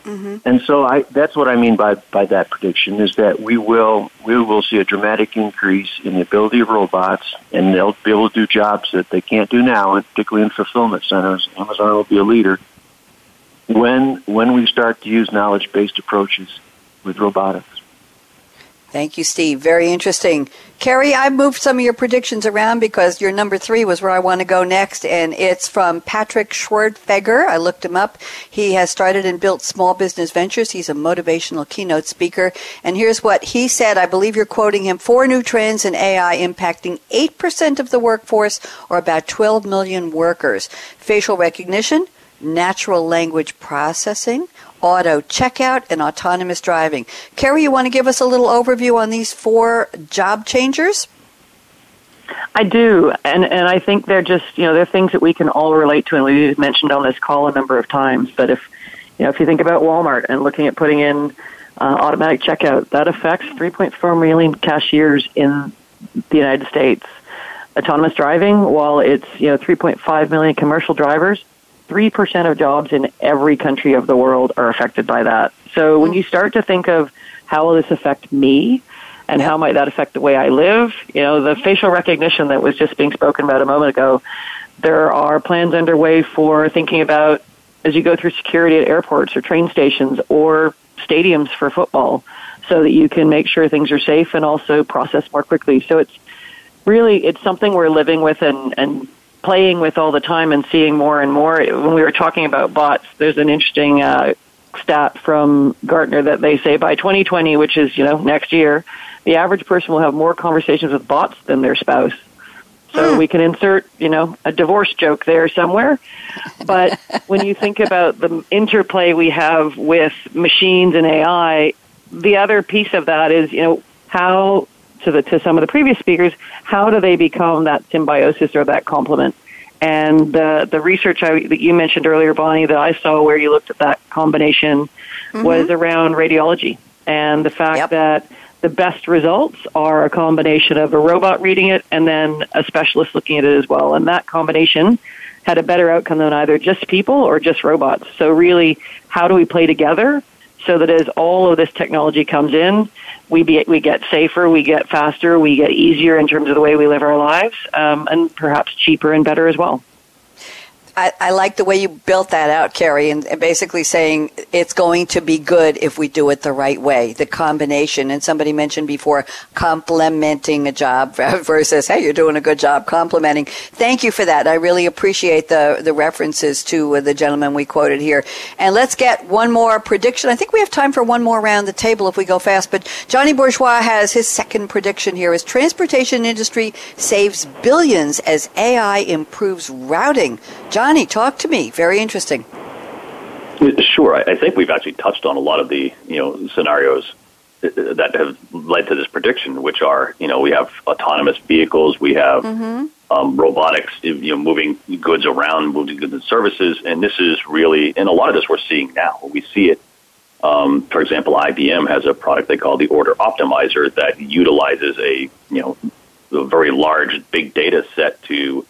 Mm-hmm. And so I, that's what I mean by, by that prediction is that we will, we will see a dramatic increase in the ability of robots and they'll be able to do jobs that they can't do now, and particularly in fulfillment centers. Amazon will be a leader when, when we start to use knowledge-based approaches with robotics. Thank you, Steve. Very interesting. Kerry, I moved some of your predictions around because your number three was where I want to go next, and it's from Patrick Schwerdtfeger. I looked him up. He has started and built small business ventures. He's a motivational keynote speaker. And here's what he said. I believe you're quoting him. Four new trends in AI impacting 8% of the workforce, or about 12 million workers. Facial recognition, natural language processing, auto checkout, and autonomous driving. Kerry, you want to give us a little overview on these four job changers? I do, and and I think they're just you know they're things that we can all relate to, and we've mentioned on this call a number of times. But if you know if you think about Walmart and looking at putting in uh, automatic checkout, that affects 3.4 million cashiers in the United States. Autonomous driving, while it's you know 3.5 million commercial drivers, 3% of jobs in every country of the world are affected by that. So when you start to think of how will this affect me and how might that affect the way I live, you know, the facial recognition that was just being spoken about a moment ago, there are plans underway for thinking about as you go through security at airports or train stations or stadiums for football so that you can make sure things are safe and also process more quickly. So it's really it's something we're living with and, and playing with all the time and seeing more and more. When we were talking about bots, there's an interesting uh, stat from Gartner that they say by 2020, which is you know next year, the average person will have more conversations with bots than their spouse. So hmm. we can insert, you know, a divorce joke there somewhere. But when you think about the interplay we have with machines and AI, the other piece of that is, you know, how to the to some of the previous speakers, how do they become that symbiosis or that complement? And the the research I, that you mentioned earlier, Bonnie, that I saw where you looked at that combination mm-hmm. was around radiology and the fact yep. that the best results are a combination of a robot reading it and then a specialist looking at it as well. And that combination had a better outcome than either just people or just robots. So really, how do we play together so that as all of this technology comes in, we be, we get safer, we get faster, we get easier in terms of the way we live our lives, um, and perhaps cheaper and better as well. I, I, like the way you built that out, Kerry, and, and, basically saying it's going to be good if we do it the right way. The combination, and somebody mentioned before, complementing a job versus, hey, you're doing a good job complimenting. Thank you for that. I really appreciate the, the references to uh, the gentleman we quoted here. And let's get one more prediction. I think we have time for one more around the table if we go fast, but Jonny Bourgeois has his second prediction here is transportation industry saves billions as AI improves routing. John Jonny, talk to me. Very interesting. Sure. I think we've actually touched on a lot of the you know scenarios that have led to this prediction, which are you know we have autonomous vehicles, we have mm-hmm. um, robotics, you know, moving goods around, moving goods and services, and this is really and a lot of this we're seeing now. We see it. Um, for example, IBM has a product they call the Order Optimizer that utilizes a you know a very large big data set to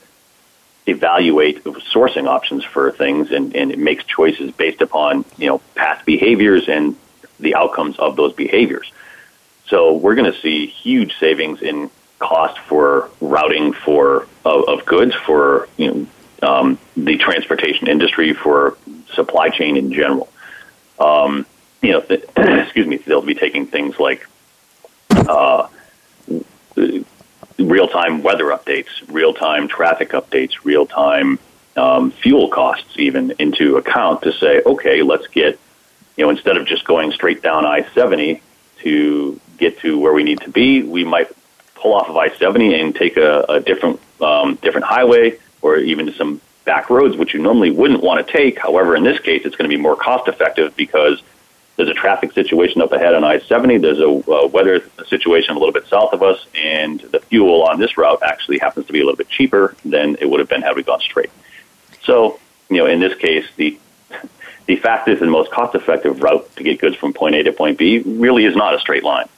evaluate sourcing options for things and, and it makes choices based upon you know past behaviors and the outcomes of those behaviors. So we're going to see huge savings in cost for routing for of, of goods for you know um, the transportation industry for supply chain in general. Um, you know, excuse me, they'll be taking things like uh, real time weather updates, real time traffic updates, real time um, fuel costs even into account to say, okay, let's get, you know, instead of just going straight down I 70 to get to where we need to be, we might pull off of I 70 and take a, a different, um, different highway or even some back roads, which you normally wouldn't want to take. However, in this case, it's going to be more cost effective because there's a traffic situation up ahead on I-70. There's a uh, weather situation a little bit south of us, and the fuel on this route actually happens to be a little bit cheaper than it would have been had we gone straight. So, you know, in this case, the the fastest and most cost-effective route to get goods from point A to point B really is not a straight line.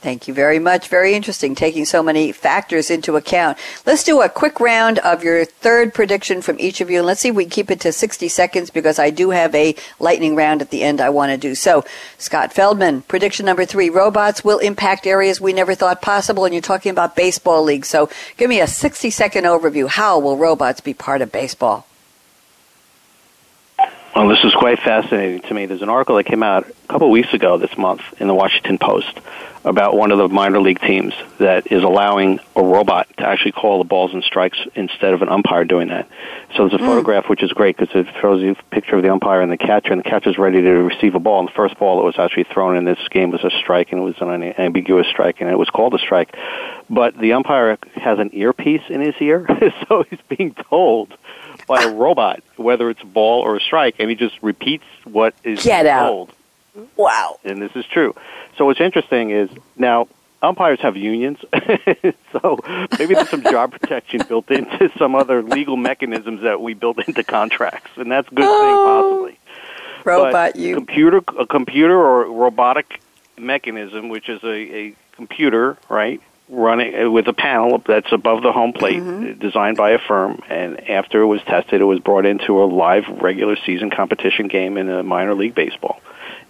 Thank you very much. Very interesting, taking so many factors into account. Let's do a quick round of your third prediction from each of you. And let's see if we keep it to 60 seconds because I do have a lightning round at the end I want to do. So, Scott Feldman, prediction number three robots will impact areas we never thought possible. And you're talking about baseball leagues. So, give me a 60 second overview. How will robots be part of baseball? Well, this is quite fascinating to me. There's an article that came out a couple of weeks ago this month in the Washington Post about one of the minor league teams that is allowing a robot to actually call the balls and strikes instead of an umpire doing that. So there's a mm. photograph which is great because it shows you a picture of the umpire and the catcher, and the catcher's ready to receive a ball. And the first ball that was actually thrown in this game was a strike, and it was an ambiguous strike, and it was called a strike. But the umpire has an earpiece in his ear, so he's being told by a robot whether it's a ball or a strike, and he just repeats what is Get told. Out. Wow. And this is true. So what's interesting is now umpires have unions, so maybe there's some job protection built into some other legal mechanisms that we build into contracts, and that's a good oh, thing possibly. Robot but you computer a computer or robotic mechanism, which is a, a computer, right? Running uh, with a panel that's above the home plate, mm-hmm. designed by a firm, and after it was tested, it was brought into a live regular season competition game in a minor league baseball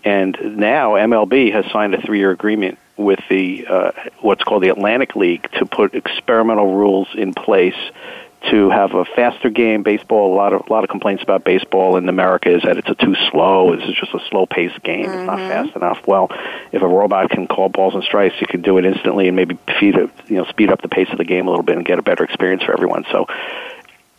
and now MLB has signed a three-year agreement with the uh, what's called the Atlantic League to put experimental rules in place to have a faster game. Baseball, a lot of a lot of complaints about baseball in America is that it's a too slow. It's just a slow-paced game. Mm-hmm. It's not mm-hmm. fast enough. Well, if a robot can call balls and strikes, you can do it instantly and maybe feed it, you know, speed up the pace of the game a little bit and get a better experience for everyone. So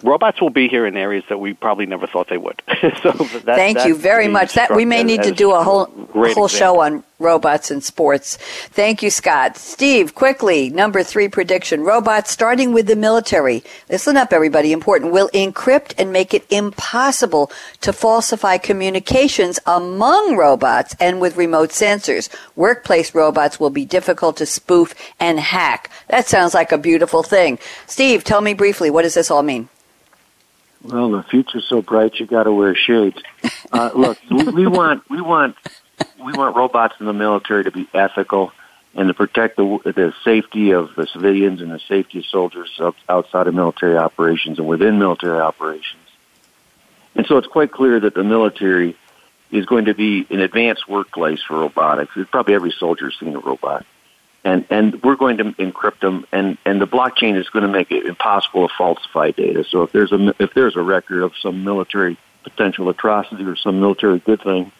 robots will be here in areas that we probably never thought they would. so that, Thank you very much. That we may need to do a whole whole show on robots and sports. Thank you, Scott. Steve, quickly, number three prediction: robots, starting with the military. Listen up, everybody. Important will encrypt and make it impossible to falsify communications among robots and with remote sensors. Workplace robots will be difficult to spoof and hack. That sounds like a beautiful thing. Steve, tell me briefly, what does this all mean? Well, the future's so bright, you got to wear shades. Uh, look, we, we want we want we want robots in the military to be ethical and to protect the the safety of the civilians and the safety of soldiers outside of military operations and within military operations. And so it's quite clear that the military is going to be an advanced workplace for robotics. Probably every soldier has seen a robot and and we're going to encrypt them and and the blockchain is going to make it impossible to falsify data. So if there's a if there's a record of some military potential atrocity or some military good thing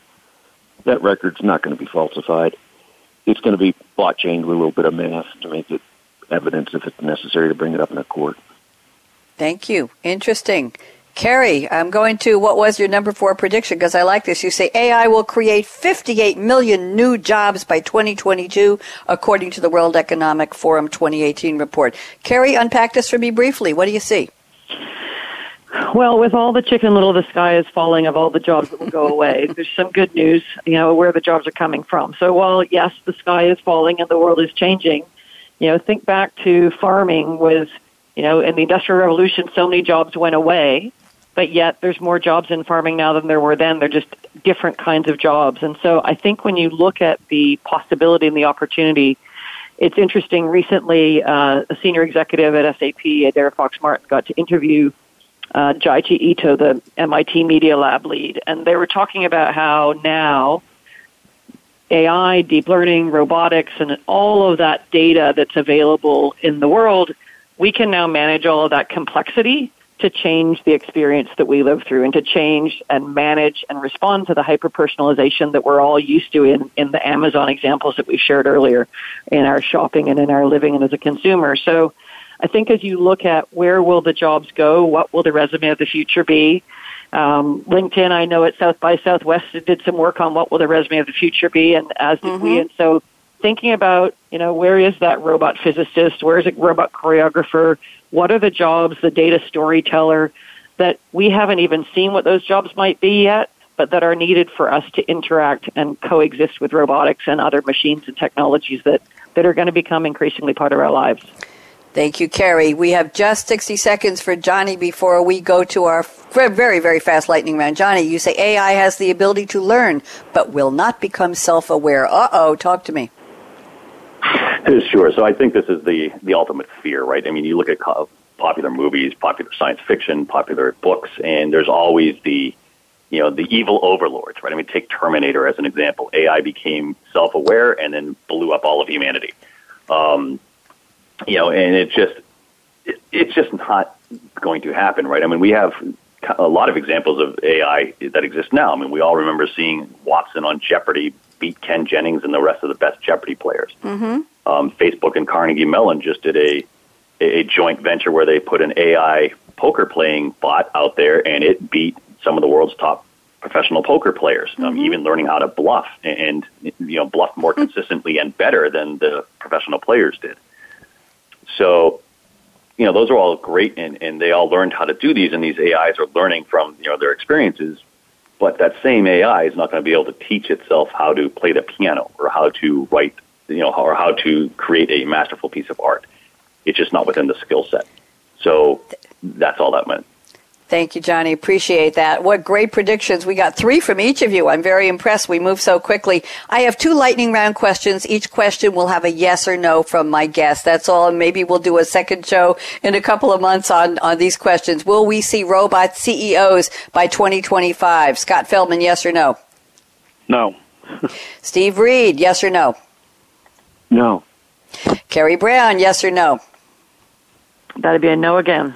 that record's not going to be falsified. It's going to be blockchained with a little bit of math to make it evidence if it's necessary to bring it up in a court. Thank you. Interesting Kerry, I'm going to what was your number four prediction because I like this. You say AI will create 58 million new jobs by 2022, according to the World Economic Forum 2018 report. Kerry, unpack this for me briefly. What do you see? Well, with all the chicken little, the sky is falling of all the jobs that will go away. There's some good news, you know, where the jobs are coming from. So while yes, the sky is falling and the world is changing, you know, think back to farming with, you know, in the industrial revolution, so many jobs went away but yet there's more jobs in farming now than there were then. They're just different kinds of jobs. And so I think when you look at the possibility and the opportunity, it's interesting. Recently, uh, a senior executive at SAP, Adaire Fox-Martin, got to interview uh, Joichi Ito, the MIT Media Lab lead, and they were talking about how now AI, deep learning, robotics, and all of that data that's available in the world, we can now manage all of that complexity to change the experience that we live through and to change and manage and respond to the hyper personalization that we're all used to in, in the Amazon examples that we shared earlier in our shopping and in our living and as a consumer. So I think as you look at where will the jobs go, what will the resume of the future be, um, LinkedIn, I know at South by Southwest did some work on what will the resume of the future be, and as did mm-hmm. we. And so thinking about, you know, where is that robot physicist? Where is a robot choreographer? What are the jobs, the data storyteller that we haven't even seen what those jobs might be yet, but that are needed for us to interact and coexist with robotics and other machines and technologies that, that are going to become increasingly part of our lives. Thank you, Kerry. We have just 60 seconds for Jonny before we go to our very, very fast lightning round. Jonny, you say AI has the ability to learn, but will not become self aware. Uh oh, talk to me. Sure. So I think this is the the ultimate fear, right? I mean, you look at popular movies, popular science fiction, popular books, and there's always the you know the evil overlords, right? I mean, take Terminator as an example. AI became self-aware and then blew up all of humanity. Um, you know, and it's just it, it's just not going to happen, right? I mean, we have a lot of examples of AI that exist now. I mean, we all remember seeing Watson on Jeopardy beat Ken Jennings and the rest of the best Jeopardy players. Mm-hmm. Um, Facebook and Carnegie Mellon just did a a joint venture where they put an AI poker playing bot out there, and it beat some of the world's top professional poker players. Um, mm-hmm. Um, even learning how to bluff and you know bluff more consistently and better than the professional players did. So, you know, those are all great, and, and they all learned how to do these, and these AIs are learning from you know their experiences. But that same AI is not going to be able to teach itself how to play the piano or how to write, you know, or how to create a masterful piece of art. It's just not within the skill set. So that's all that meant. Thank you, Jonny. Appreciate that. What great predictions. We got three from each of you. I'm very impressed. We move so quickly. I have two lightning round questions. Each question will have a yes or no from my guest. That's all. And maybe we'll do a second show in a couple of months on, on these questions. Will we see robot CEOs by 2025? Scott Feldman, yes or no? No. Steve Reed, yes or no? No. Kerry Brown, yes or no? That'd be a no again.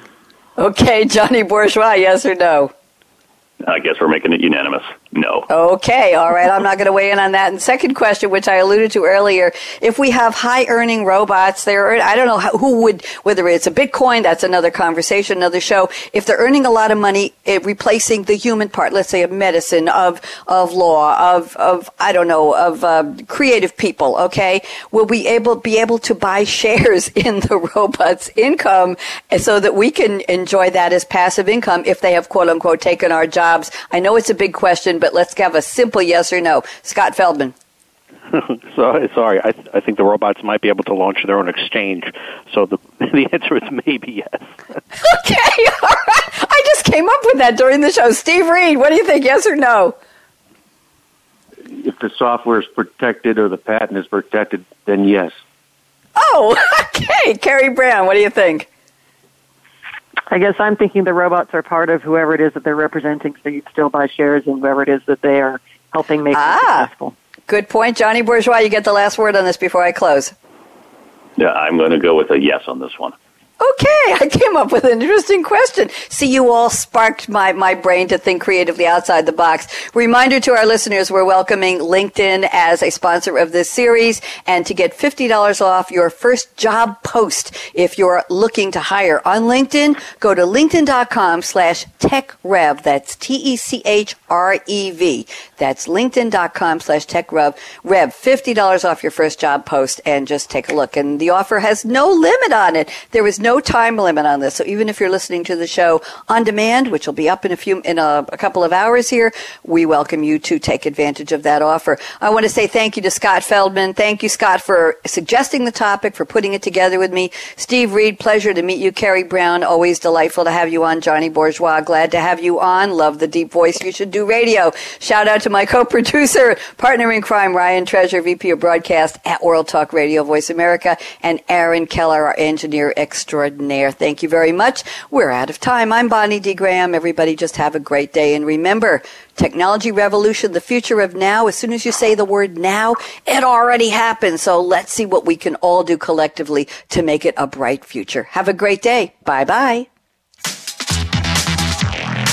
Okay, Jonny Bourgeois, yes or no? I guess we're making it unanimous. No. Okay, all right. I'm not going to weigh in on that. And second question, which I alluded to earlier, if we have high earning robots, they're I don't know who would whether it's a Bitcoin, that's another conversation, another show. If they're earning a lot of money eh, replacing the human part, let's say of medicine, of of law, of of I don't know, of uh, creative people, okay, will we able be able to buy shares in the robot's income so that we can enjoy that as passive income if they have quote unquote taken our jobs? I know it's a big question but let's have a simple yes or no. Scott Feldman. so, sorry, I, I think the robots might be able to launch their own exchange. So the the answer is maybe yes. okay, all right. I just came up with that during the show. Steve Reed, what do you think? Yes or no? If the software is protected or the patent is protected, then yes. Oh, okay. Kerry Brown, what do you think? I guess I'm thinking the robots are part of whoever it is that they're representing, so you'd still buy shares in whoever it is that they are helping make ah, successful. Good point. Jonny Bourgeois, you get the last word on this before I close. Yeah, I'm going to go with a yes on this one. Okay, I came up with an interesting question. See, you all sparked my, my brain to think creatively outside the box. Reminder to our listeners, we're welcoming LinkedIn as a sponsor of this series and to get $50 off your first job post if you're looking to hire on LinkedIn, go to linkedin.com slash techrev. That's T-E-C-H-R-E-V. That's linkedin.com slash techrev. Rev, $50 off your first job post and just take a look. And the offer has no limit on it. There is no time limit on this. So even if you're listening to the show on demand, which will be up in a few, in a, a couple of hours here, we welcome you to take advantage of that offer. I want to say thank you to Scott Feldman. Thank you, Scott, for suggesting the topic, for putting it together with me. Steve Reed, pleasure to meet you. Kerry Brown, always delightful to have you on. Jonny Bourgeois, glad to have you on. Love the deep voice. You should do radio. Shout out to my co-producer, partner in crime, Ryan Treasure, VP of Broadcast at World Talk Radio, Voice America, and Aaron Keller, our engineer extra extraordinaire. Thank you very much. We're out of time. I'm Bonnie D. Graham. Everybody just have a great day. And remember, technology revolution, the future of now, as soon as you say the word now, it already happened. So let's see what we can all do collectively to make it a bright future. Have a great day. Bye bye.